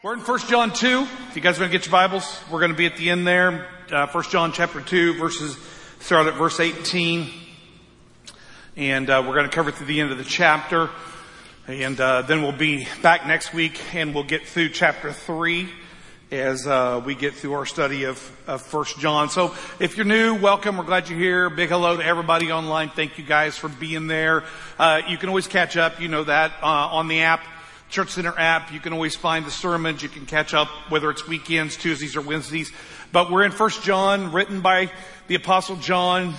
We're in 1 John 2. If you guys want to get your Bibles, we're going to be at the end there. Uh, 1 John chapter 2 verses, start at verse 18. And uh, we're going to cover through the end of the chapter. And uh, then we'll be back next week and we'll get through chapter 3 as uh, we get through our study of, of 1 John. So if you're new, welcome. We're glad you're here. Big hello to everybody online. Thank you guys for being there. Uh, you can always catch up. You know that uh, on the app. Church Center app. You can always find the sermons. You can catch up whether it's weekends, Tuesdays, or Wednesdays. But we're in First John, written by the Apostle John,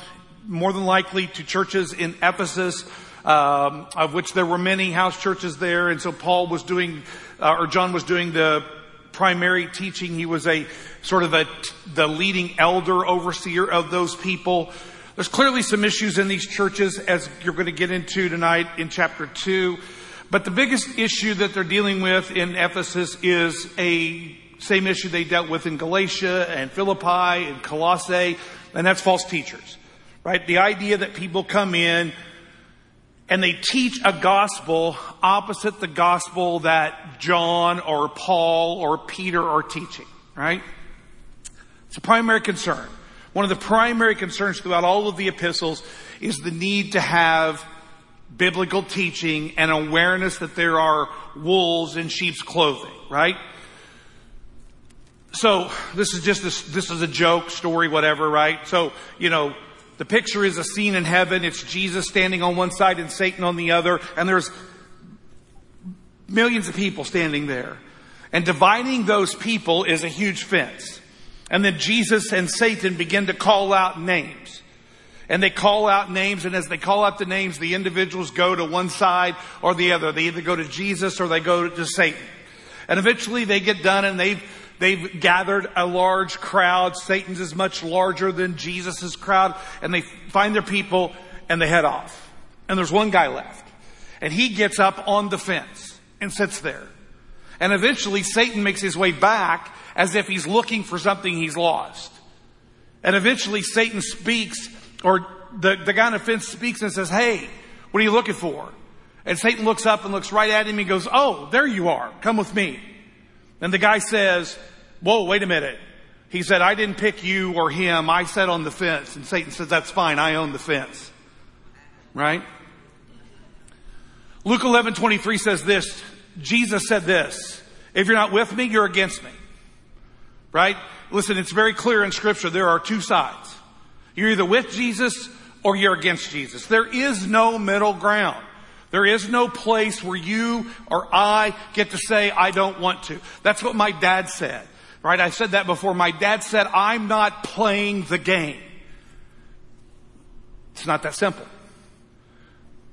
more than likely to churches in Ephesus, um, of which there were many house churches there. And so Paul was doing, uh, or John was doing the primary teaching. He was a sort of a the leading elder, overseer of those people. There's clearly some issues in these churches, as you're going to get into tonight in chapter two. But the biggest issue that they're dealing with in Ephesus is a same issue they dealt with in Galatia and Philippi and Colossae, and that's false teachers, right? The idea that people come in and they teach a gospel opposite the gospel that John or Paul or Peter are teaching, right? It's a primary concern. One of the primary concerns throughout all of the epistles is the need to have biblical teaching and awareness that there are wolves in sheep's clothing, right? So this is just this, this is a joke story, whatever, right? So, you know, the picture is a scene in heaven. It's Jesus standing on one side and Satan on the other, and there's millions of people standing there. And dividing those people is a huge fence. And then Jesus and Satan begin to call out names and they call out names, and as they call out the names, the individuals go to one side or the other. They either go to Jesus or they go to Satan. And eventually they get done and they've, they've gathered a large crowd. Satan's is much larger than Jesus' crowd, and they find their people and they head off. And there's one guy left. And he gets up on the fence and sits there. And eventually Satan makes his way back as if he's looking for something he's lost. And eventually Satan speaks or the, the guy on the fence speaks and says, Hey, what are you looking for? And Satan looks up and looks right at him and goes, Oh, there you are. Come with me. And the guy says, Whoa, wait a minute. He said, I didn't pick you or him. I sat on the fence. And Satan says, That's fine. I own the fence. Right? Luke 11 23 says this. Jesus said this. If you're not with me, you're against me. Right? Listen, it's very clear in scripture. There are two sides. You're either with Jesus or you're against Jesus. There is no middle ground. There is no place where you or I get to say, I don't want to. That's what my dad said. Right? I said that before. My dad said, I'm not playing the game. It's not that simple.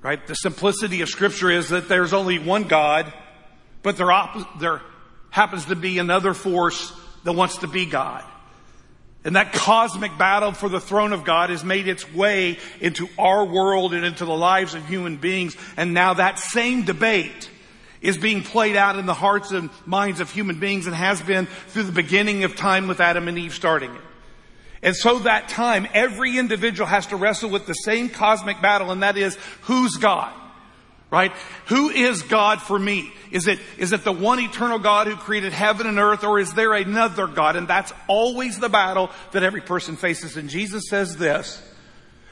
Right? The simplicity of scripture is that there's only one God, but there, op- there happens to be another force that wants to be God. And that cosmic battle for the throne of God has made its way into our world and into the lives of human beings. And now that same debate is being played out in the hearts and minds of human beings and has been through the beginning of time with Adam and Eve starting it. And so that time, every individual has to wrestle with the same cosmic battle, and that is, who's God? Right? Who is God for me? Is it, is it the one eternal God who created heaven and earth or is there another God? And that's always the battle that every person faces. And Jesus says this,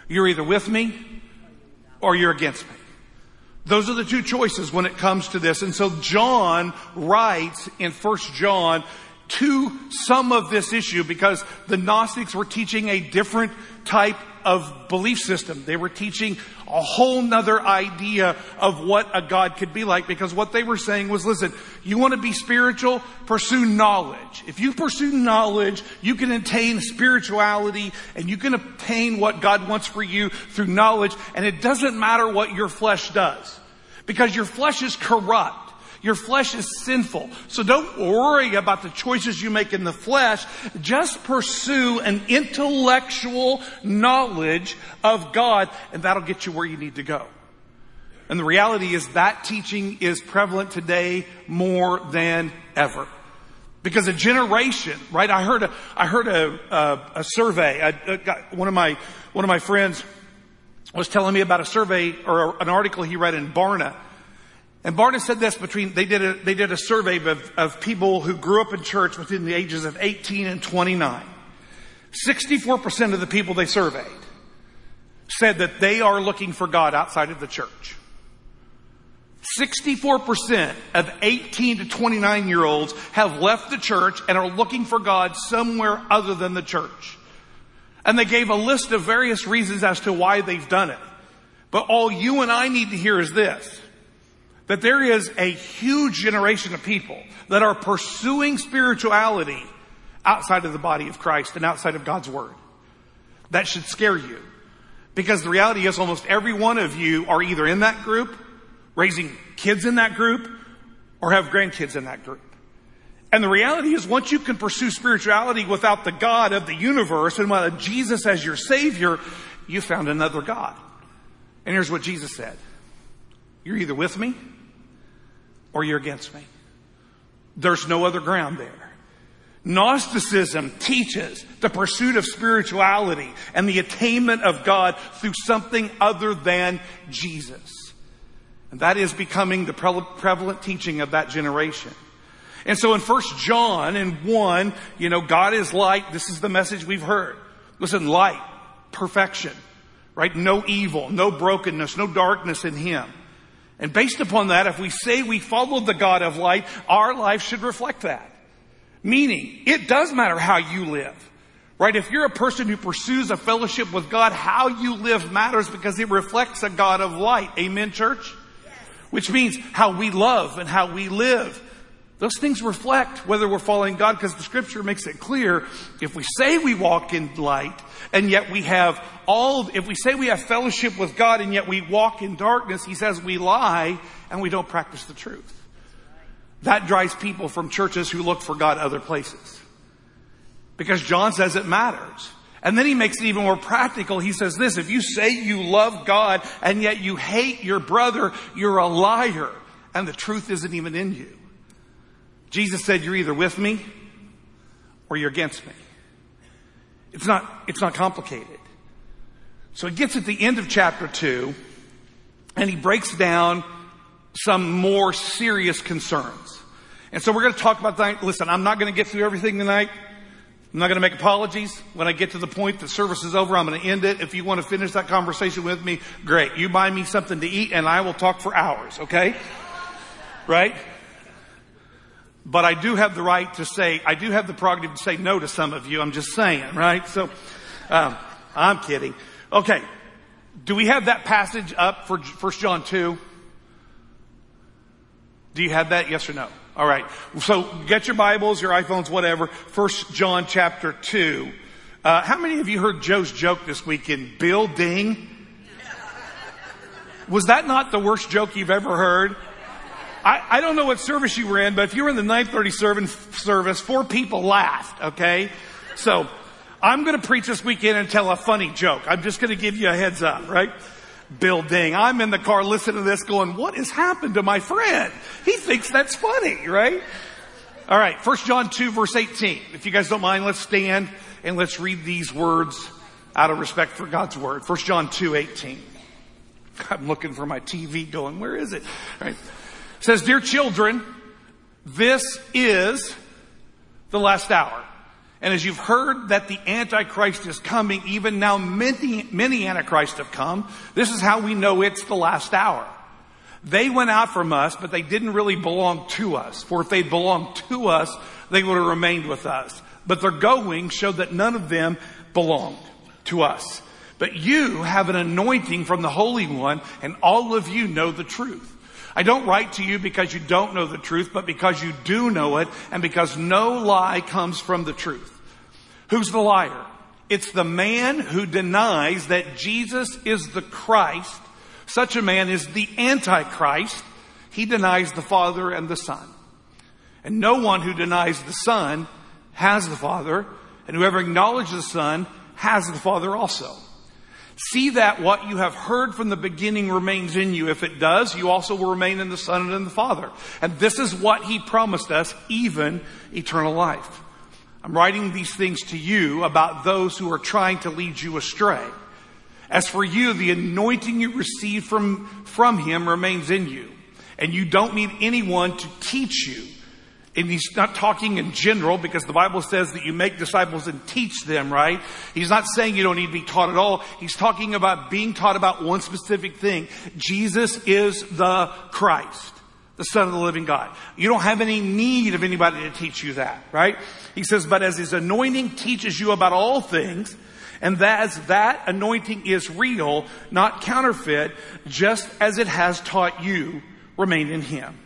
you're either with me or you're against me. Those are the two choices when it comes to this. And so John writes in First John to some of this issue because the Gnostics were teaching a different type of belief system. They were teaching a whole nother idea of what a God could be like because what they were saying was, listen, you want to be spiritual? Pursue knowledge. If you pursue knowledge, you can attain spirituality and you can obtain what God wants for you through knowledge and it doesn't matter what your flesh does because your flesh is corrupt. Your flesh is sinful. So don't worry about the choices you make in the flesh. Just pursue an intellectual knowledge of God and that'll get you where you need to go. And the reality is that teaching is prevalent today more than ever. Because a generation, right? I heard a, I heard a, a, a survey. One of my, one of my friends was telling me about a survey or an article he read in Barna And Barna said this between, they did a, they did a survey of, of people who grew up in church between the ages of 18 and 29. 64% of the people they surveyed said that they are looking for God outside of the church. 64% of 18 to 29 year olds have left the church and are looking for God somewhere other than the church. And they gave a list of various reasons as to why they've done it. But all you and I need to hear is this that there is a huge generation of people that are pursuing spirituality outside of the body of Christ and outside of God's Word. That should scare you. Because the reality is almost every one of you are either in that group, raising kids in that group, or have grandkids in that group. And the reality is once you can pursue spirituality without the God of the universe and without Jesus as your Savior, you found another God. And here's what Jesus said. You're either with me or you're against me. There's no other ground there. Gnosticism teaches the pursuit of spirituality and the attainment of God through something other than Jesus. And that is becoming the prevalent teaching of that generation. And so in 1 John in 1, you know, God is light. This is the message we've heard. Listen, light, perfection, right? No evil, no brokenness, no darkness in Him. And based upon that, if we say we follow the God of light, our life should reflect that. Meaning, it does matter how you live. Right? If you're a person who pursues a fellowship with God, how you live matters because it reflects a God of light. Amen, church? Which means how we love and how we live. Those things reflect whether we're following God because the scripture makes it clear if we say we walk in light and yet we have all, if we say we have fellowship with God and yet we walk in darkness, he says we lie and we don't practice the truth. That drives people from churches who look for God other places. Because John says it matters. And then he makes it even more practical. He says this, if you say you love God and yet you hate your brother, you're a liar and the truth isn't even in you. Jesus said you're either with me or you're against me. It's not, it's not complicated. So he gets at the end of chapter two and he breaks down some more serious concerns. And so we're going to talk about that. Listen, I'm not going to get through everything tonight. I'm not going to make apologies. When I get to the point that service is over, I'm going to end it. If you want to finish that conversation with me, great. You buy me something to eat and I will talk for hours, okay? Right? But I do have the right to say, I do have the prerogative to say no to some of you. I'm just saying, right? So, um, I'm kidding. Okay. Do we have that passage up for 1 John 2? Do you have that? Yes or no? All right. So get your Bibles, your iPhones, whatever. First John chapter two. Uh, how many of you heard Joe's joke this weekend? Building. Was that not the worst joke you've ever heard? I, I don't know what service you were in, but if you were in the 930 service, four people laughed, okay? So, I'm gonna preach this weekend and tell a funny joke. I'm just gonna give you a heads up, right? Bill Ding. I'm in the car listening to this going, what has happened to my friend? He thinks that's funny, right? All right. First John 2 verse 18. If you guys don't mind, let's stand and let's read these words out of respect for God's word. First John 2 18. I'm looking for my TV going, where is it? All right. Says, dear children, this is the last hour. And as you've heard that the Antichrist is coming, even now many, many Antichrists have come. This is how we know it's the last hour. They went out from us, but they didn't really belong to us. For if they belonged to us, they would have remained with us. But their going showed that none of them belonged to us. But you have an anointing from the Holy One, and all of you know the truth. I don't write to you because you don't know the truth, but because you do know it, and because no lie comes from the truth. Who's the liar? It's the man who denies that Jesus is the Christ. Such a man is the Antichrist. He denies the Father and the Son. And no one who denies the Son has the Father, and whoever acknowledges the Son has the Father also. See that what you have heard from the beginning remains in you. If it does, you also will remain in the Son and in the Father. And this is what He promised us, even eternal life. I'm writing these things to you about those who are trying to lead you astray. As for you, the anointing you received from, from him remains in you. And you don't need anyone to teach you. And he's not talking in general because the Bible says that you make disciples and teach them, right? He's not saying you don't need to be taught at all. He's talking about being taught about one specific thing. Jesus is the Christ, the Son of the living God. You don't have any need of anybody to teach you that, right? He says, but as his anointing teaches you about all things, and as that anointing is real, not counterfeit, just as it has taught you, remain in him.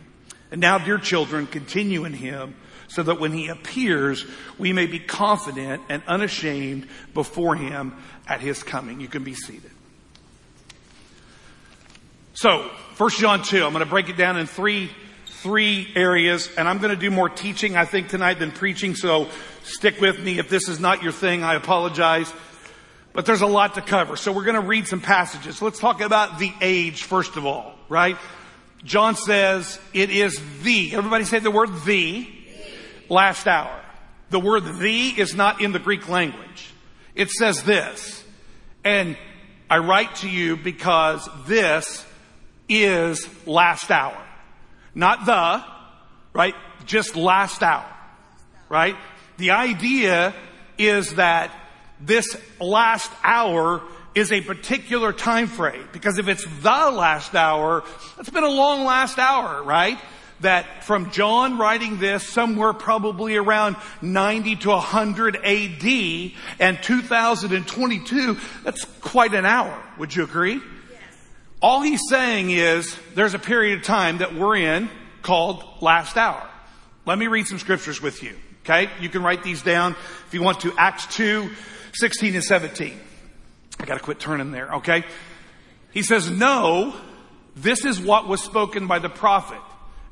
And now, dear children, continue in him so that when he appears, we may be confident and unashamed before him at his coming. You can be seated. So, 1 John 2, I'm going to break it down in three, three areas, and I'm going to do more teaching, I think, tonight than preaching, so stick with me. If this is not your thing, I apologize. But there's a lot to cover. So we're going to read some passages. Let's talk about the age, first of all, right? John says it is the, everybody say the word the, last hour. The word the is not in the Greek language. It says this, and I write to you because this is last hour. Not the, right? Just last hour, right? The idea is that this last hour is a particular time frame. Because if it's the last hour, it's been a long last hour, right? That from John writing this somewhere probably around 90 to 100 AD and 2022, that's quite an hour. Would you agree? Yes. All he's saying is there's a period of time that we're in called last hour. Let me read some scriptures with you. Okay? You can write these down if you want to. Acts 2, 16 and 17. I gotta quit turning there, okay? He says, no, this is what was spoken by the prophet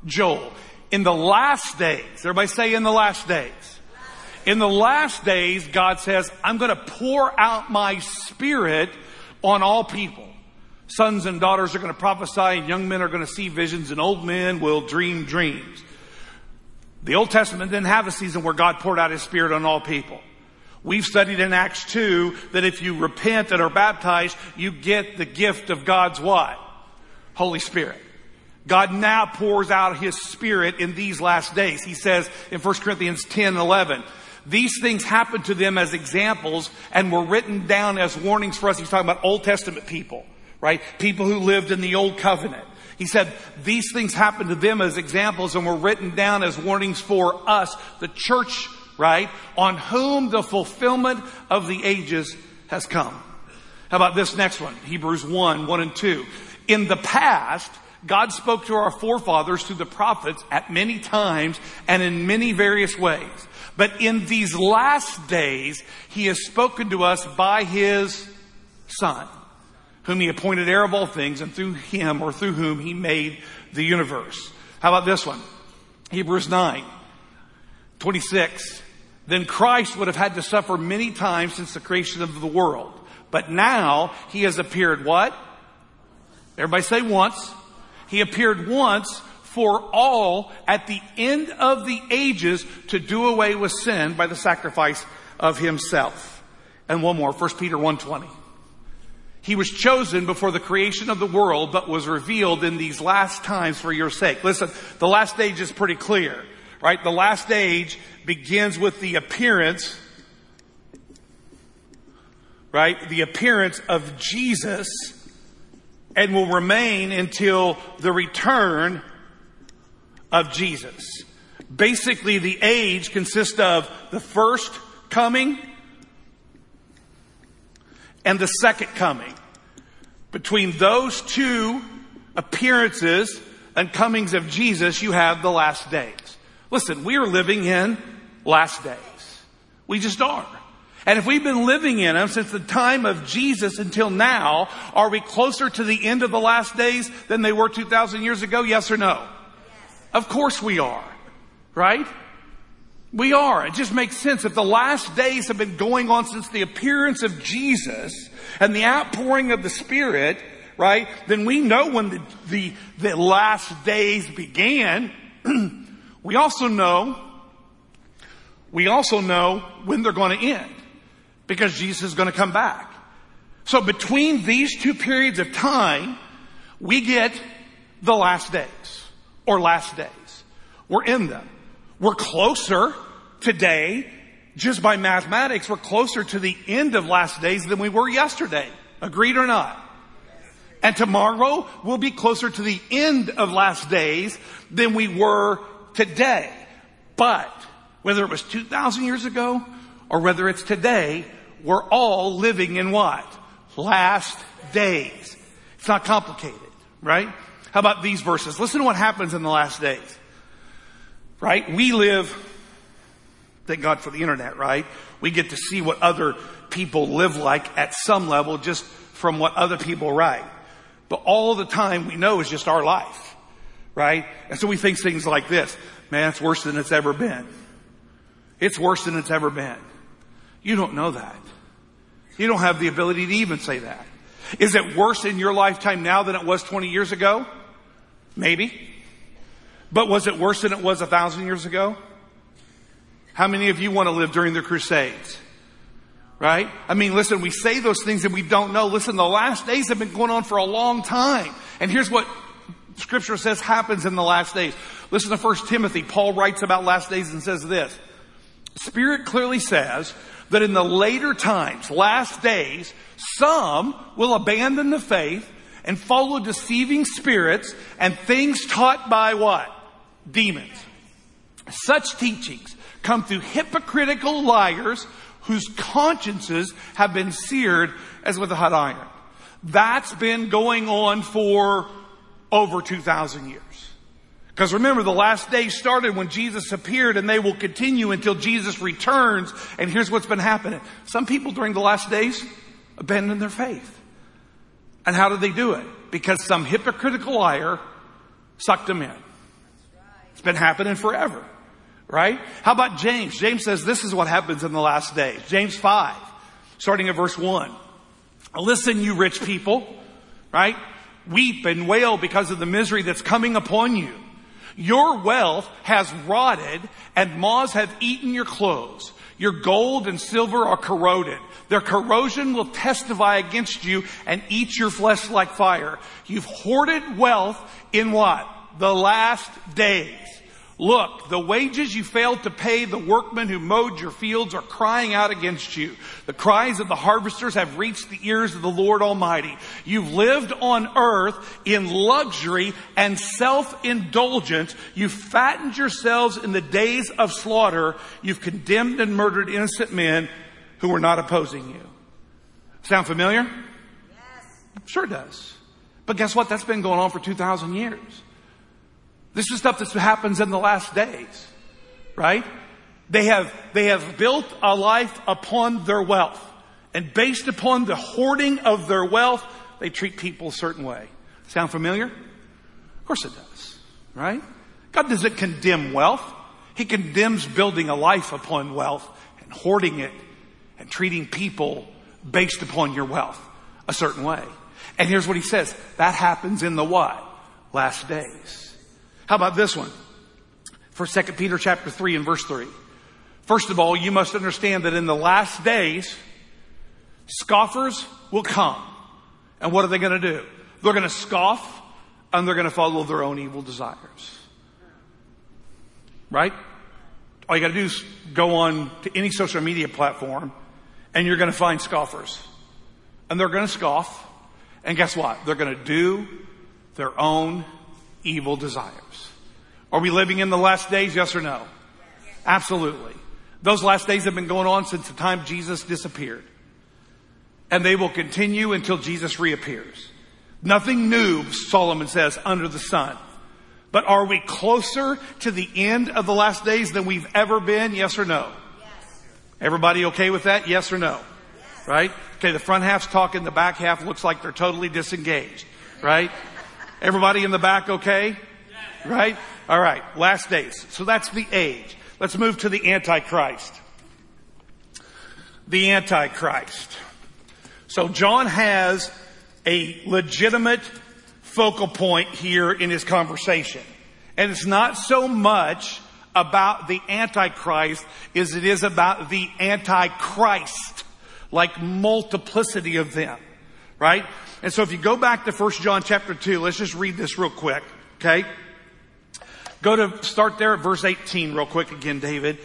Joel. In the last days, everybody say in the last days. In the last days, God says, I'm gonna pour out my spirit on all people. Sons and daughters are gonna prophesy and young men are gonna see visions and old men will dream dreams. The Old Testament didn't have a season where God poured out his spirit on all people. We've studied in Acts 2 that if you repent and are baptized, you get the gift of God's what? Holy Spirit. God now pours out His Spirit in these last days. He says in 1 Corinthians 10 and 11, these things happened to them as examples and were written down as warnings for us. He's talking about Old Testament people, right? People who lived in the Old Covenant. He said these things happened to them as examples and were written down as warnings for us, the church right? On whom the fulfillment of the ages has come. How about this next one? Hebrews 1, 1 and 2. In the past, God spoke to our forefathers through the prophets at many times and in many various ways. But in these last days, He has spoken to us by His Son, whom He appointed heir of all things and through Him or through whom He made the universe. How about this one? Hebrews 9, 26 then Christ would have had to suffer many times since the creation of the world. But now he has appeared what? Everybody say once. He appeared once for all at the end of the ages to do away with sin by the sacrifice of himself. And one more, 1 Peter 1:20. He was chosen before the creation of the world, but was revealed in these last times for your sake. Listen, the last stage is pretty clear right? The last age begins with the appearance, right? The appearance of Jesus and will remain until the return of Jesus. Basically, the age consists of the first coming and the second coming. Between those two appearances and comings of Jesus, you have the last days. Listen, we are living in last days. We just are. And if we've been living in them since the time of Jesus until now, are we closer to the end of the last days than they were 2,000 years ago? Yes or no? Yes. Of course we are. Right? We are. It just makes sense. If the last days have been going on since the appearance of Jesus and the outpouring of the Spirit, right, then we know when the, the, the last days began. We also know, we also know when they're going to end because Jesus is going to come back. So between these two periods of time, we get the last days. or last days. We're in them. We're closer today, just by mathematics, we're closer to the end of last days than we were yesterday. Agreed or not? And tomorrow we'll be closer to the end of last days than we were today. But whether it was 2,000 years ago or whether it's today, we're all living in what? Last days. It's not complicated, right? How about these verses? Listen to what happens in the last days. Right? We live, thank God for the internet, right? We get to see what other people live like at some level just from what other people write. But all the time we know is just our life, right? And so we think things like this, man, it's worse than it's ever been. It's worse than it's ever been. You don't know that. You don't have the ability to even say that. Is it worse in your lifetime now than it was 20 years ago? Maybe. But was it worse than it was a thousand years ago? How many of you want to live during the Crusades? Right? I mean, listen, we say those things and we don't know. Listen, the last days have been going on for a long time. And here's what scripture says happens in the last days. Listen to 1 Timothy. Paul writes about last days and says this. Spirit clearly says that in the later times, last days, some will abandon the faith and follow deceiving spirits and things taught by what? Demons. Such teachings come through hypocritical liars whose consciences have been seared as with a hot iron. That's been going on for over 2,000 years. Because remember, the last days started when Jesus appeared and they will continue until Jesus returns. And here's what's been happening. Some people during the last days abandoned their faith. And how did they do it? Because some hypocritical liar sucked them in. It's been happening forever. Right? How about James? James says this is what happens in the last days. James 5, starting at verse 1. Listen, you rich people, right? Weep and wail because of the misery that's coming upon you. Your wealth has rotted and moths have eaten your clothes. Your gold and silver are corroded. Their corrosion will testify against you and eat your flesh like fire. You've hoarded wealth in what? The last days. Look, the wages you failed to pay the workmen who mowed your fields are crying out against you. The cries of the harvesters have reached the ears of the Lord Almighty. You've lived on earth in luxury and self-indulgence. You've fattened yourselves in the days of slaughter. You've condemned and murdered innocent men who were not opposing you. Sound familiar? Yes. Sure does. But guess what? That's been going on for 2,000 years. This is stuff that happens in the last days, right? They have, they have built a life upon their wealth. And based upon the hoarding of their wealth, they treat people a certain way. Sound familiar? Of course it does, right? God doesn't condemn wealth. He condemns building a life upon wealth and hoarding it and treating people based upon your wealth a certain way. And here's what he says. That happens in the what? Last days. How about this one? For 2 Peter chapter 3 and verse 3. First of all, you must understand that in the last days, scoffers will come. And what are they going to do? They're going to scoff and they're going to follow their own evil desires. Right? All you got to do is go on to any social media platform and you're going to find scoffers. And they're going to scoff. And guess what? They're going to do their own evil desires. Are we living in the last days? Yes or no? Absolutely. Those last days have been going on since the time Jesus disappeared. And they will continue until Jesus reappears. Nothing new, Solomon says, under the sun. But are we closer to the end of the last days than we've ever been? Yes or no? Yes. Everybody okay with that? Yes or no? Yes. Right? Okay, the front half's talking, the back half looks like they're totally disengaged. Right? Everybody in the back okay? Right? All right. Last days. So that's the age. Let's move to the Antichrist. The Antichrist. So John has a legitimate focal point here in his conversation. And it's not so much about the Antichrist as it is about the Antichrist, like multiplicity of them, right? And so if you go back to 1 John chapter 2, let's just read this real quick, okay? Go to start there at verse 18 real quick again, David.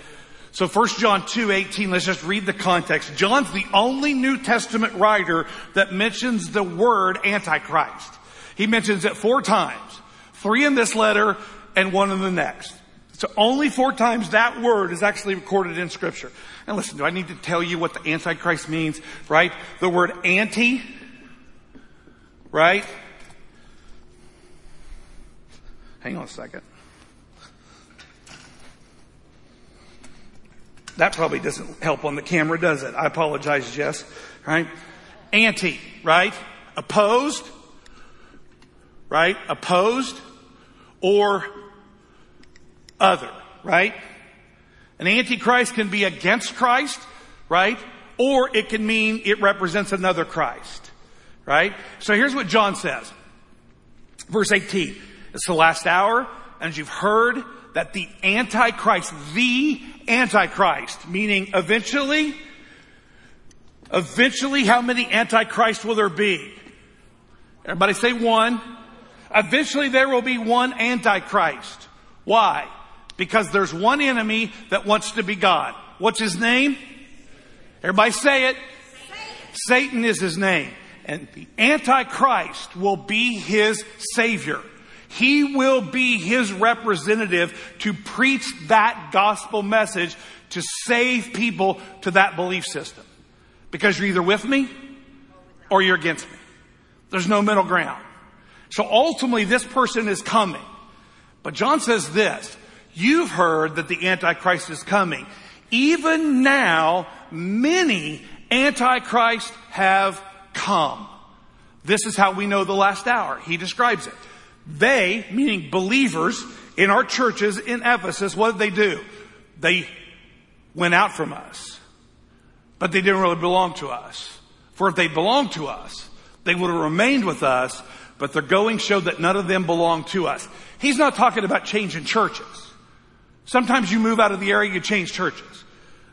So 1 John 2, 18, let's just read the context. John's the only New Testament writer that mentions the word Antichrist. He mentions it four times. Three in this letter and one in the next. So only four times that word is actually recorded in scripture. And listen, do I need to tell you what the Antichrist means? Right? The word anti, right? Hang on a second. That probably doesn't help on the camera, does it? I apologize, Jess. Right? Anti, right? Opposed, right? Opposed or other, right? An antichrist can be against Christ, right? Or it can mean it represents another Christ, right? So here's what John says. Verse 18. It's the last hour, and you've heard that the Antichrist, the Antichrist, meaning eventually, eventually how many Antichrists will there be? Everybody say one. Eventually there will be one Antichrist. Why? Because there's one enemy that wants to be God. What's his name? Everybody say it. Satan, Satan is his name. And the Antichrist will be his savior. He will be his representative to preach that gospel message to save people to that belief system. Because you're either with me or you're against me. There's no middle ground. So ultimately this person is coming. But John says this, you've heard that the Antichrist is coming. Even now, many Antichrists have come. This is how we know the last hour. He describes it. They, meaning believers in our churches in Ephesus, what did they do? They went out from us. But they didn't really belong to us. For if they belonged to us, they would have remained with us, but their going showed that none of them belonged to us. He's not talking about changing churches. Sometimes you move out of the area, you change churches.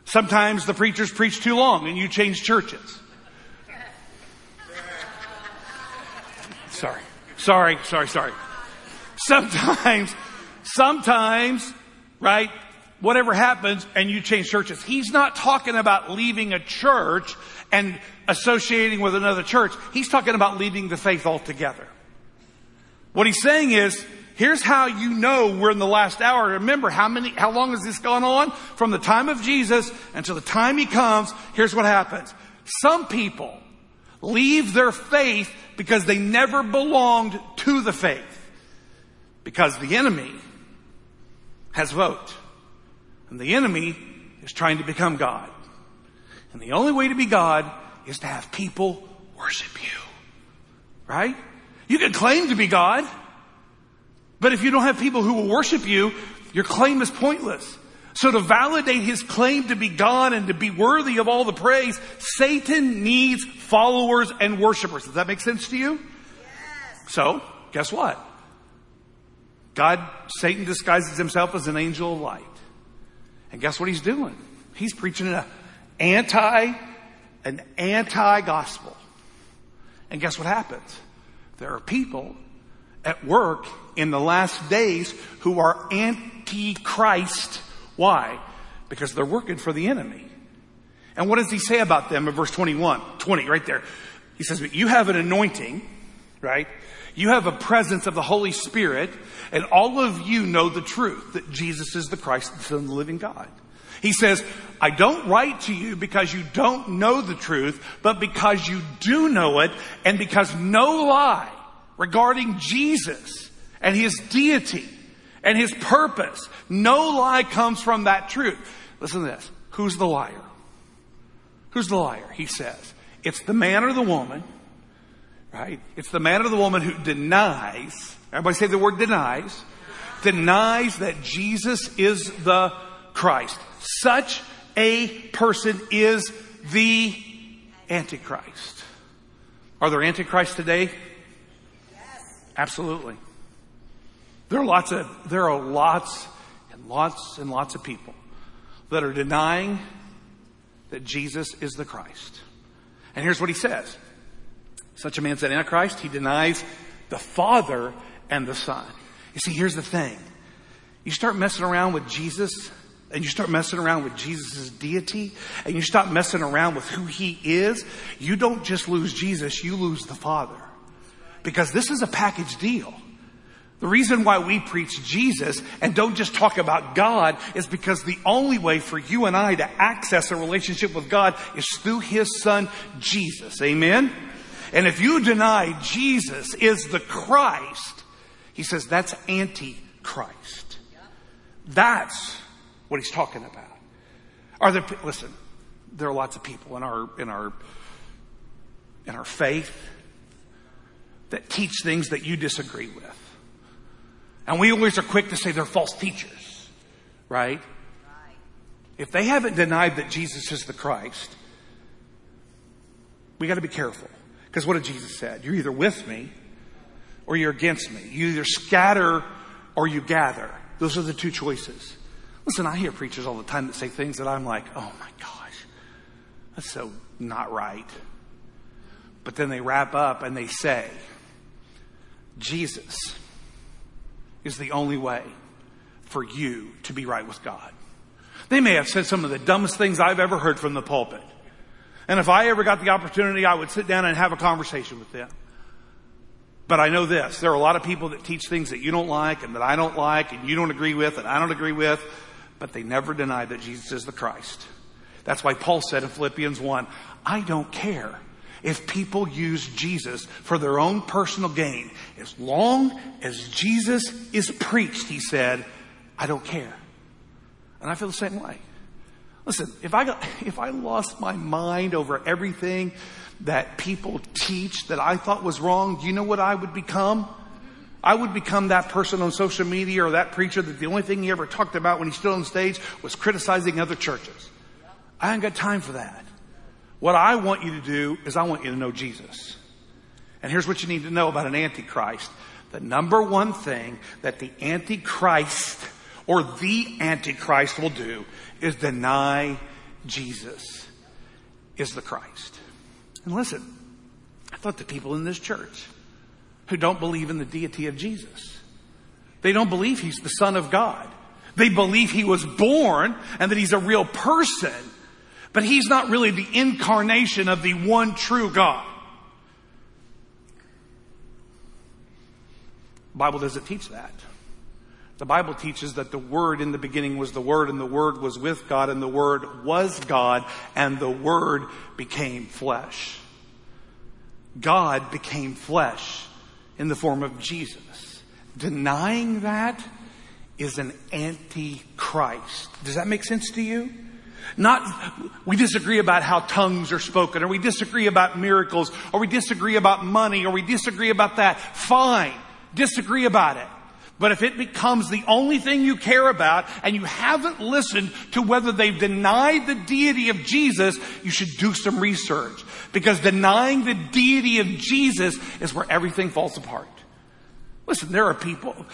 Sometimes the preachers preach too long and you change churches. Sorry. Sorry, sorry, sorry. Sometimes, sometimes, right, whatever happens and you change churches. He's not talking about leaving a church and associating with another church. He's talking about leaving the faith altogether. What he's saying is, here's how you know we're in the last hour. Remember how many, how long has this gone on? From the time of Jesus until the time he comes, here's what happens. Some people leave their faith because they never belonged to the faith. Because the enemy has vote. And the enemy is trying to become God. And the only way to be God is to have people worship you. Right? You can claim to be God, but if you don't have people who will worship you, your claim is pointless. So to validate his claim to be God and to be worthy of all the praise, Satan needs followers and worshipers. Does that make sense to you? Yes. So, guess what? God, Satan disguises himself as an angel of light. And guess what he's doing? He's preaching an anti, an anti-gospel. And guess what happens? There are people at work in the last days who are anti-Christ why? Because they're working for the enemy. And what does he say about them in verse 21, 20, right there? He says, but you have an anointing, right? You have a presence of the Holy Spirit, and all of you know the truth that Jesus is the Christ, the Son of the living God. He says, I don't write to you because you don't know the truth, but because you do know it, and because no lie regarding Jesus and his deity and his purpose. No lie comes from that truth. Listen to this. Who's the liar? Who's the liar? He says, it's the man or the woman, right? It's the man or the woman who denies, everybody say the word denies, denies that Jesus is the Christ. Such a person is the Antichrist. Are there Antichrists today? Yes. Absolutely. There are lots of, there are lots and lots and lots of people that are denying that Jesus is the Christ. And here's what he says. Such a man said Antichrist, he denies the Father and the Son. You see, here's the thing. you start messing around with Jesus and you start messing around with Jesus' deity and you stop messing around with who he is, you don't just lose Jesus, you lose the Father. Because this is a package deal. The reason why we preach Jesus and don't just talk about God is because the only way for you and I to access a relationship with God is through His Son, Jesus. Amen? And if you deny Jesus is the Christ, He says that's anti-Christ. That's what He's talking about. Are there, listen, there are lots of people in our, in our, in our faith that teach things that you disagree with. And we always are quick to say they're false teachers, right? If they haven't denied that Jesus is the Christ, we got to be careful. Because what did Jesus said? You're either with me or you're against me. You either scatter or you gather. Those are the two choices. Listen, I hear preachers all the time that say things that I'm like, oh my gosh, that's so not right. But then they wrap up and they say, Jesus is the only way for you to be right with God. They may have said some of the dumbest things I've ever heard from the pulpit. And if I ever got the opportunity, I would sit down and have a conversation with them. But I know this, there are a lot of people that teach things that you don't like and that I don't like and you don't agree with and I don't agree with, but they never deny that Jesus is the Christ. That's why Paul said in Philippians 1, I don't care if people use Jesus for their own personal gain. As long as Jesus is preached, he said, I don't care. And I feel the same way. Listen, if I got, if I lost my mind over everything that people teach that I thought was wrong, do you know what I would become? I would become that person on social media or that preacher that the only thing he ever talked about when he stood on stage was criticizing other churches. I ain't got time for that. What I want you to do is I want you to know Jesus. And here's what you need to know about an antichrist. The number one thing that the antichrist or the antichrist will do is deny Jesus is the Christ. And listen, I thought the people in this church who don't believe in the deity of Jesus, they don't believe he's the son of God. They believe he was born and that he's a real person but he's not really the incarnation of the one true God. The Bible doesn't teach that. The Bible teaches that the Word in the beginning was the Word and the Word was with God and the Word was God and the Word became flesh. God became flesh in the form of Jesus. Denying that is an antichrist. Does that make sense to you? Not, we disagree about how tongues are spoken, or we disagree about miracles, or we disagree about money, or we disagree about that. Fine. Disagree about it. But if it becomes the only thing you care about and you haven't listened to whether they've denied the deity of Jesus, you should do some research. Because denying the deity of Jesus is where everything falls apart. Listen, there are people,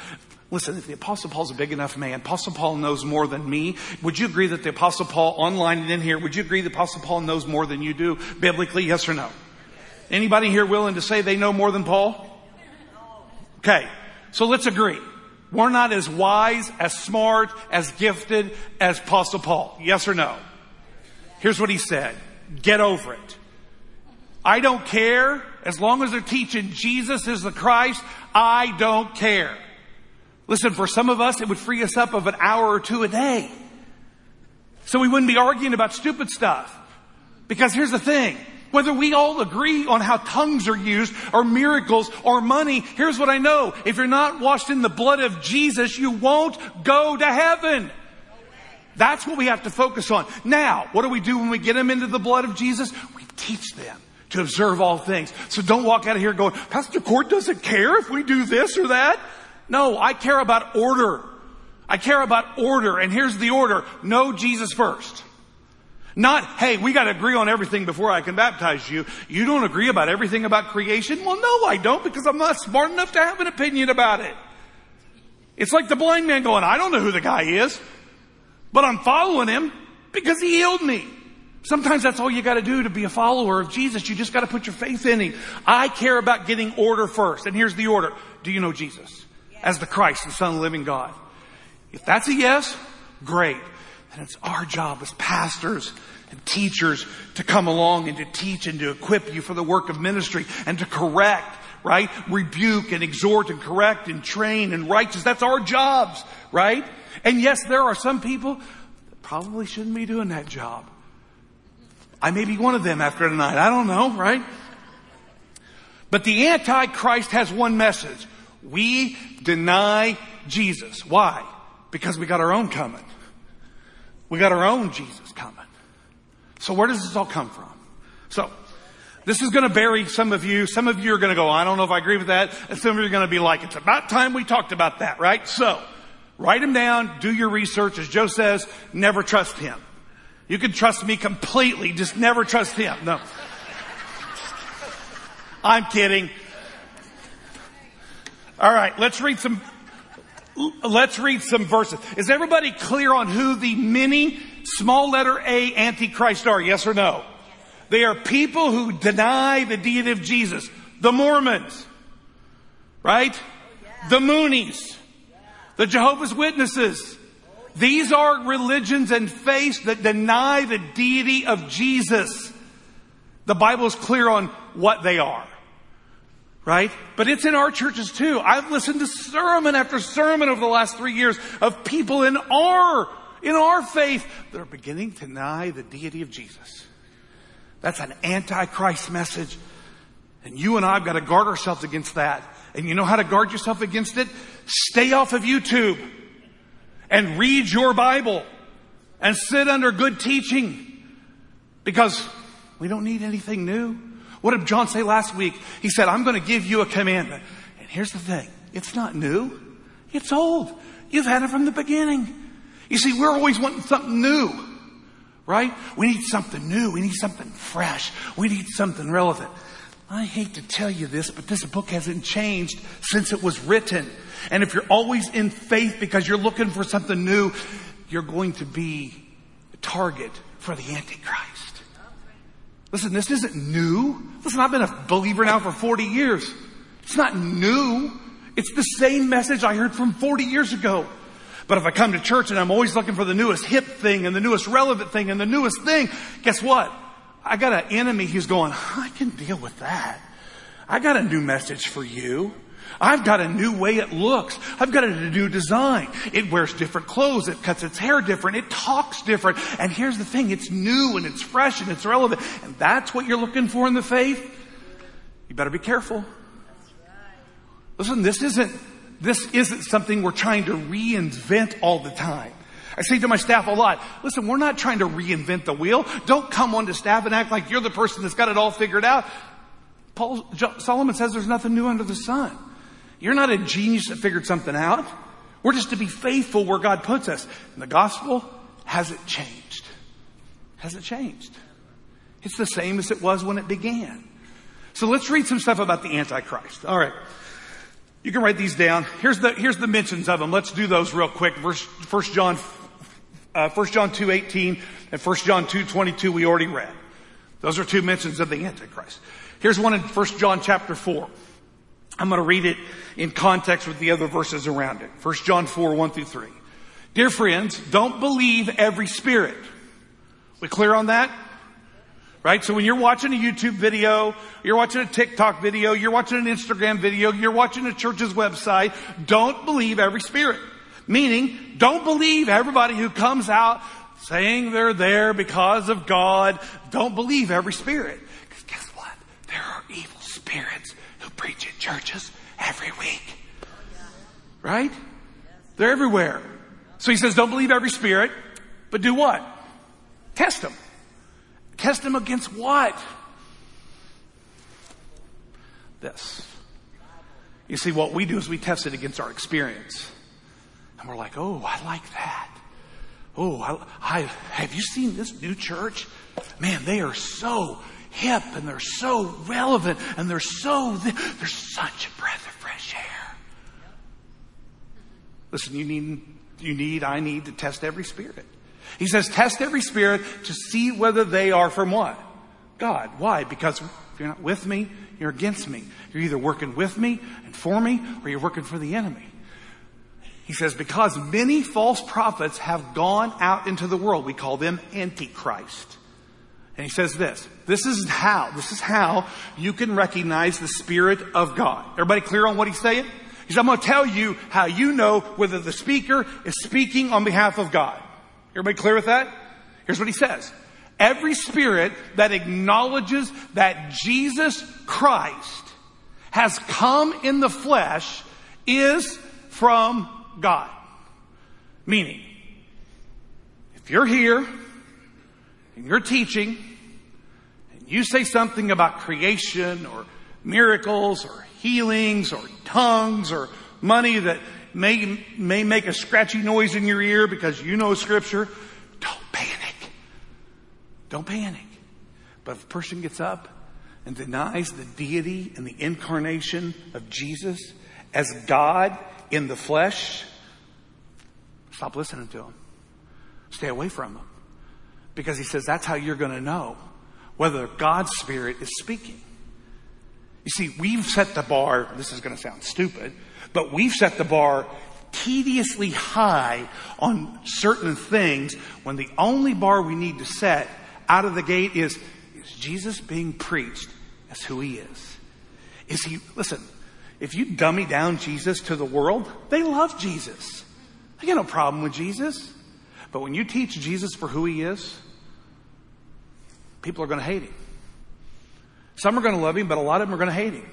Listen, if the Apostle Paul's a big enough man, Apostle Paul knows more than me. Would you agree that the Apostle Paul online and in here, would you agree the Apostle Paul knows more than you do biblically? Yes or no? Anybody here willing to say they know more than Paul? Okay. So let's agree. We're not as wise, as smart, as gifted as Apostle Paul. Yes or no? Here's what he said. Get over it. I don't care. As long as they're teaching Jesus is the Christ, I don't care. Listen, for some of us, it would free us up of an hour or two a day. So we wouldn't be arguing about stupid stuff. Because here's the thing. Whether we all agree on how tongues are used or miracles or money, here's what I know. If you're not washed in the blood of Jesus, you won't go to heaven. That's what we have to focus on. Now, what do we do when we get them into the blood of Jesus? We teach them to observe all things. So don't walk out of here going, Pastor Court doesn't care if we do this or that. No, I care about order. I care about order. And here's the order. Know Jesus first. Not, hey, we gotta agree on everything before I can baptize you. You don't agree about everything about creation? Well, no, I don't because I'm not smart enough to have an opinion about it. It's like the blind man going, I don't know who the guy is, but I'm following him because he healed me. Sometimes that's all you gotta do to be a follower of Jesus. You just gotta put your faith in him. I care about getting order first. And here's the order. Do you know Jesus? As the Christ, the Son of the living God. If that's a yes, great. And it's our job as pastors and teachers to come along and to teach and to equip you for the work of ministry and to correct, right? Rebuke and exhort and correct and train and righteous. That's our jobs, right? And yes, there are some people that probably shouldn't be doing that job. I may be one of them after tonight. I don't know, right? But the Antichrist has one message. We deny Jesus. Why? Because we got our own coming. We got our own Jesus coming. So where does this all come from? So, this is going to bury some of you. Some of you are going to go, I don't know if I agree with that. And some of you are going to be like, it's about time we talked about that, right? So, write them down, do your research. As Joe says, never trust him. You can trust me completely, just never trust him. No. I'm kidding. All right, let's read some, let's read some verses. Is everybody clear on who the many small letter A antichrist are? Yes or no? They are people who deny the deity of Jesus. The Mormons. Right? The Moonies. The Jehovah's Witnesses. These are religions and faiths that deny the deity of Jesus. The Bible is clear on what they are. Right? But it's in our churches too. I've listened to sermon after sermon over the last three years of people in our, in our faith that are beginning to deny the deity of Jesus. That's an antichrist message. And you and I have got to guard ourselves against that. And you know how to guard yourself against it? Stay off of YouTube and read your Bible and sit under good teaching because we don't need anything new. What did John say last week? He said, I'm going to give you a commandment. And here's the thing. It's not new. It's old. You've had it from the beginning. You see, we're always wanting something new, right? We need something new. We need something fresh. We need something relevant. I hate to tell you this, but this book hasn't changed since it was written. And if you're always in faith because you're looking for something new, you're going to be a target for the Antichrist. Listen, this isn't new. Listen, I've been a believer now for 40 years. It's not new. It's the same message I heard from 40 years ago. But if I come to church and I'm always looking for the newest hip thing and the newest relevant thing and the newest thing, guess what? I got an enemy who's going, I can deal with that. I got a new message for you. I've got a new way it looks. I've got a new design. It wears different clothes. It cuts its hair different. It talks different. And here's the thing. It's new and it's fresh and it's relevant. And that's what you're looking for in the faith. You better be careful. Listen, this isn't, this isn't something we're trying to reinvent all the time. I say to my staff a lot, listen, we're not trying to reinvent the wheel. Don't come on to staff and act like you're the person that's got it all figured out. Paul, Solomon says there's nothing new under the sun. You're not a genius that figured something out. We're just to be faithful where God puts us. And the gospel hasn't changed. Hasn't changed. It's the same as it was when it began. So let's read some stuff about the Antichrist. All right. You can write these down. Here's the, here's the mentions of them. Let's do those real quick. Verse, 1 John, uh, 1 John 2, 18 and 1 John 2, 22 we already read. Those are two mentions of the Antichrist. Here's one in 1 John chapter 4. I'm going to read it in context with the other verses around it. 1 John 4, 1 through 3. Dear friends, don't believe every spirit. We clear on that? Right? So when you're watching a YouTube video, you're watching a TikTok video, you're watching an Instagram video, you're watching a church's website, don't believe every spirit. Meaning, don't believe everybody who comes out saying they're there because of God. Don't believe every spirit. Because guess what? There are evil spirits preach in churches every week. Right? They're everywhere. So he says, don't believe every spirit, but do what? Test them. Test them against what? This. You see, what we do is we test it against our experience. And we're like, oh, I like that. Oh, I, I, have you seen this new church? Man, they are so hip and they're so relevant and they're so, they're such a breath of fresh air. Listen, you need, you need, I need to test every spirit. He says, test every spirit to see whether they are from what? God. Why? Because if you're not with me, you're against me. You're either working with me and for me or you're working for the enemy. He says, because many false prophets have gone out into the world. We call them antichrist. And he says this, this is how, this is how you can recognize the Spirit of God. Everybody clear on what he's saying? He says, I'm going to tell you how you know whether the speaker is speaking on behalf of God. Everybody clear with that? Here's what he says. Every spirit that acknowledges that Jesus Christ has come in the flesh is from God. Meaning, if you're here and you're teaching and you say something about creation or miracles or healings or tongues or money that may, may make a scratchy noise in your ear because you know scripture, don't panic. Don't panic. But if a person gets up and denies the deity and the incarnation of Jesus as God in the flesh, stop listening to him. Stay away from him. Because he says that's how you're going to know whether God's Spirit is speaking. You see, we've set the bar, this is going to sound stupid, but we've set the bar tediously high on certain things when the only bar we need to set out of the gate is, is Jesus being preached as who he is? Is he, listen, if you dummy down Jesus to the world, they love Jesus. They got no problem with Jesus. But when you teach Jesus for who he is, people are going to hate him. Some are going to love him, but a lot of them are going to hate him.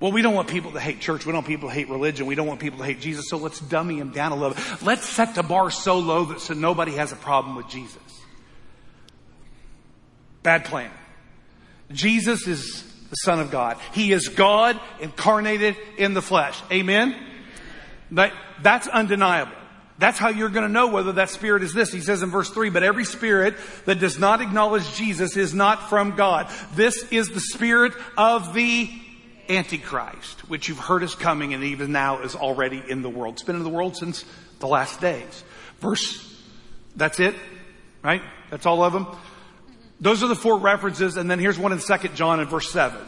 Well, we don't want people to hate church. We don't want people to hate religion. We don't want people to hate Jesus. So let's dummy him down a little bit. Let's set the bar so low that so nobody has a problem with Jesus. Bad plan. Jesus is the Son of God. He is God incarnated in the flesh. Amen? That, that's undeniable. That's how you're going to know whether that spirit is this. He says in verse 3, but every spirit that does not acknowledge Jesus is not from God. This is the spirit of the Antichrist, which you've heard is coming and even now is already in the world. It's been in the world since the last days. Verse, that's it, right? That's all of them. Those are the four references, and then here's one in 2 John in verse 7.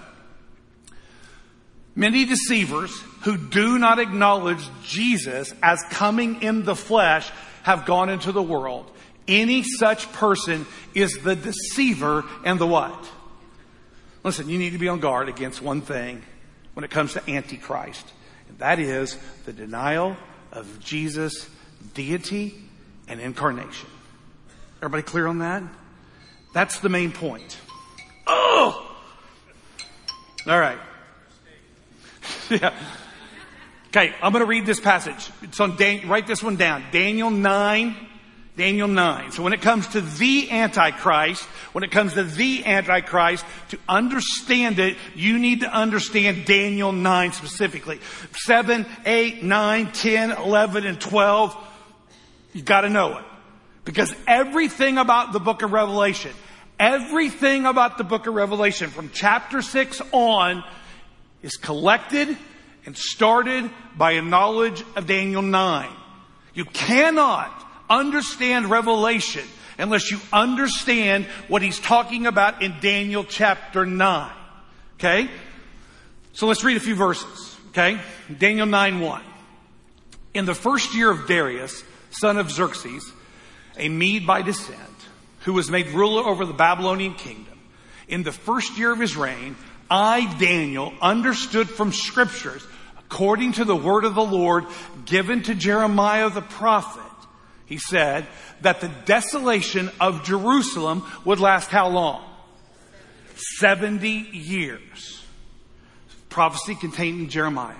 Many deceivers who do not acknowledge Jesus as coming in the flesh have gone into the world. Any such person is the deceiver and the what? Listen, you need to be on guard against one thing when it comes to Antichrist, and that is the denial of Jesus' deity and incarnation. Everybody clear on that? That's the main point. Oh! All right. yeah. Okay, I'm going to read this passage. It's on Dan- write this one down. Daniel 9, Daniel 9. So when it comes to the Antichrist, when it comes to the Antichrist, to understand it, you need to understand Daniel 9 specifically. 7, 8, 9, 10, 11, and 12. You gotta know it. Because everything about the book of Revelation, everything about the book of Revelation from chapter 6 on is collected and started by a knowledge of Daniel 9. You cannot understand Revelation unless you understand what he's talking about in Daniel chapter 9. Okay? So let's read a few verses. Okay? Daniel 9 1. In the first year of Darius, son of Xerxes, a Mede by descent, who was made ruler over the Babylonian kingdom, in the first year of his reign, I, Daniel, understood from scriptures, according to the word of the Lord given to Jeremiah the prophet, he said that the desolation of Jerusalem would last how long? 70 years. Prophecy contained in Jeremiah.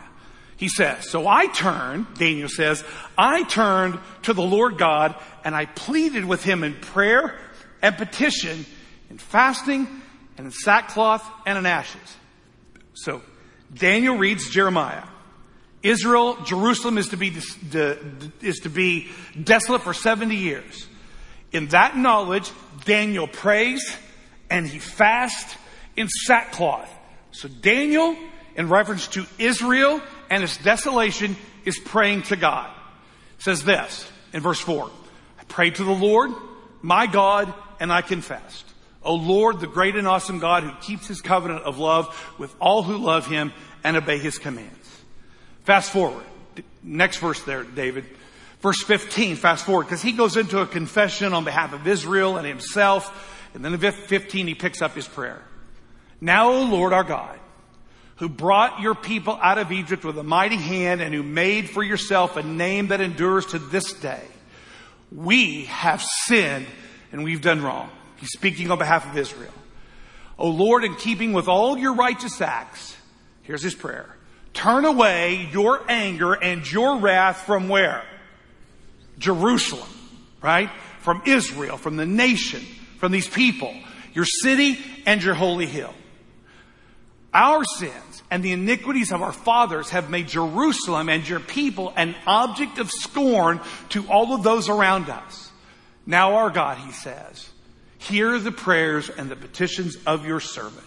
He says, so I turned, Daniel says, I turned to the Lord God and I pleaded with him in prayer and petition, in fasting and in sackcloth and in ashes. So Daniel reads Jeremiah. Israel, Jerusalem is to be, is to be desolate for 70 years. In that knowledge, Daniel prays and he fasts in sackcloth. So Daniel, in reference to Israel and its desolation, is praying to God. says this in verse 4. I prayed to the Lord, my God, and I confessed. O Lord, the great and awesome God who keeps his covenant of love with all who love him and obey his commands. Fast forward. Next verse there, David. Verse 15, fast forward, because he goes into a confession on behalf of Israel and himself. And then in 15, he picks up his prayer. Now, O Lord our God, who brought your people out of Egypt with a mighty hand and who made for yourself a name that endures to this day, we have sinned and we've done wrong. He's speaking on behalf of Israel. O Lord, in keeping with all your righteous acts, here's his prayer. Turn away your anger and your wrath from where? Jerusalem, right? From Israel, from the nation, from these people, your city and your holy hill. Our sins and the iniquities of our fathers have made Jerusalem and your people an object of scorn to all of those around us. Now our God, he says, hear the prayers and the petitions of your servant.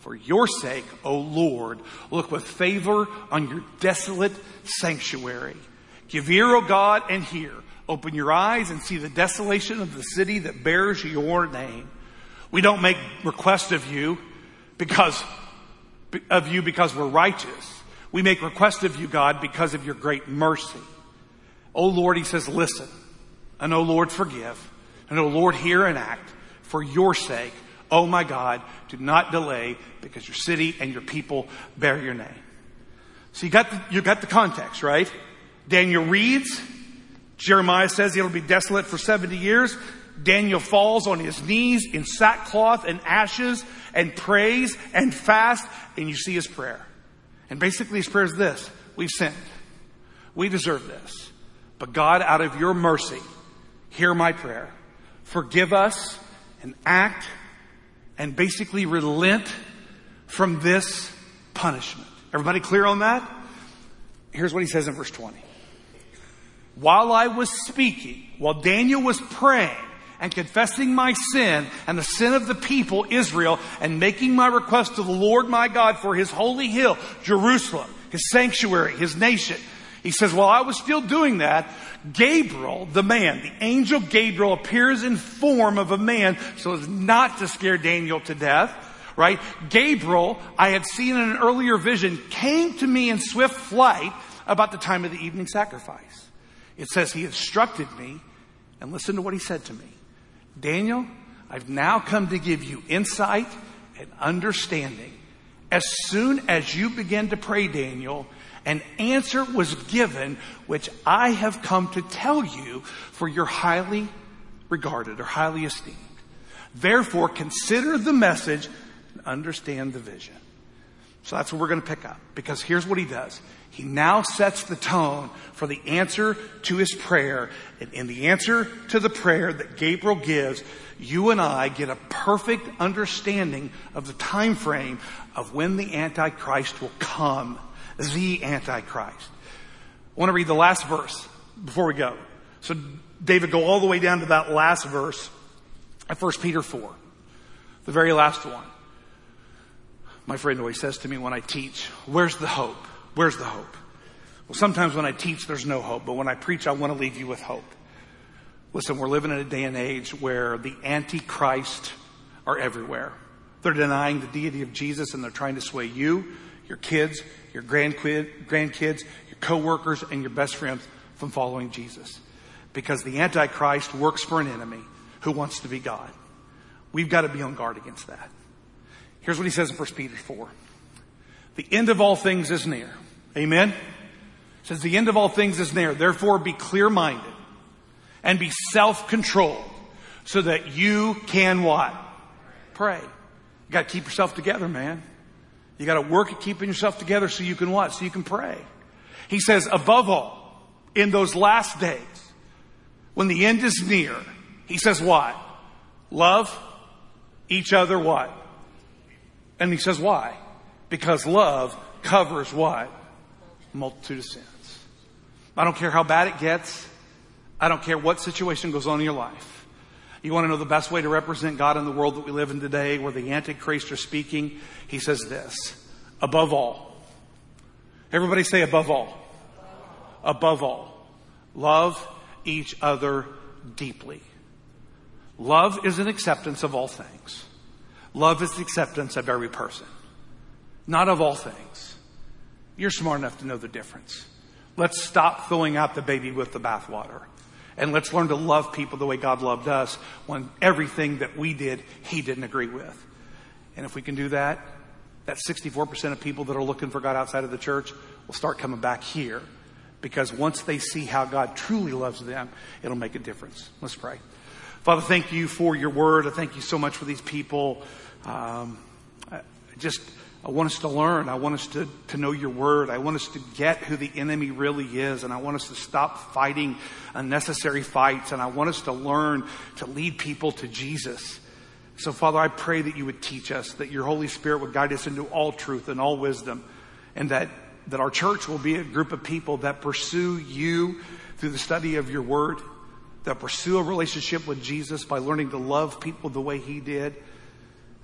For your sake, O Lord, look with favor on your desolate sanctuary. Give ear, O God, and hear. Open your eyes and see the desolation of the city that bears your name. We don't make request of you because of you because we're righteous. We make request of you, God, because of your great mercy. O Lord, he says, listen. And O Lord, forgive. And O Lord, hear and act for your sake. Oh my God, do not delay because your city and your people bear your name. So you got the, you got the context, right? Daniel reads, Jeremiah says it'll be desolate for 70 years. Daniel falls on his knees in sackcloth and ashes and prays and fasts, and you see his prayer. And basically his prayer is this. We've sinned. We deserve this. But God, out of your mercy, hear my prayer. Forgive us and act and basically relent from this punishment. Everybody clear on that? Here's what he says in verse 20 while I was speaking, while Daniel was praying and confessing my sin and the sin of the people, Israel, and making my request to the Lord my God for his holy hill, Jerusalem, his sanctuary, his nation. He says, while I was still doing that, Gabriel, the man, the angel Gabriel appears in form of a man so as not to scare Daniel to death right? Gabriel, I had seen in an earlier vision, came to me in swift flight about the time of the evening sacrifice. It says he instructed me, and listen to what he said to me. Daniel, I've now come to give you insight and understanding. As soon as you begin to pray, Daniel, an answer was given which I have come to tell you for your highly regarded or highly esteemed. Therefore, consider the message and understand the vision. So that's what we're going to pick up because here's what he does. He now sets the tone for the answer to his prayer. And in the answer to the prayer that Gabriel gives, you and I get a perfect understanding of the time frame of when the Antichrist will come. The Antichrist. I want to read the last verse before we go. So David, go all the way down to that last verse at 1 Peter 4. The very last one. My friend always says to me when I teach, where's the hope? Where's the hope? Well, sometimes when I teach, there's no hope, but when I preach, I want to leave you with hope. Listen, we're living in a day and age where the antichrist are everywhere. They're denying the deity of Jesus and they're trying to sway you, your kids, your grandkids, your coworkers, and your best friends from following Jesus. Because the antichrist works for an enemy who wants to be God. We've got to be on guard against that. Here's what he says in 1 Peter 4. The end of all things is near. Amen? says the end of all things is near. Therefore be clear minded and be self controlled so that you can what? Pray. You gotta keep yourself together, man. You gotta work at keeping yourself together so you can what? So you can pray. He says, above all, in those last days, when the end is near, he says what? Love each other what? And he says why? Because love covers what? Multitude of sins. I don't care how bad it gets. I don't care what situation goes on in your life. You want to know the best way to represent God in the world that we live in today, where the Antichrist are speaking? He says this above all. Everybody say above all. Above all. Love each other deeply. Love is an acceptance of all things. Love is the acceptance of every person, not of all things. You're smart enough to know the difference. Let's stop throwing out the baby with the bathwater. And let's learn to love people the way God loved us when everything that we did, He didn't agree with. And if we can do that, that 64% of people that are looking for God outside of the church will start coming back here. Because once they see how God truly loves them, it'll make a difference. Let's pray. Father, thank you for your word. I thank you so much for these people. Um, just, I want us to learn. I want us to, to know your word. I want us to get who the enemy really is. And I want us to stop fighting unnecessary fights. And I want us to learn to lead people to Jesus. So, Father, I pray that you would teach us, that your Holy Spirit would guide us into all truth and all wisdom, and that, that our church will be a group of people that pursue you through the study of your word, that pursue a relationship with Jesus by learning to love people the way he did.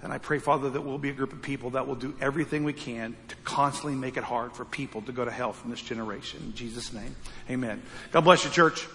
And I pray, Father, that we'll be a group of people that will do everything we can to constantly make it hard for people to go to hell from this generation. In Jesus' name, amen. God bless you, church.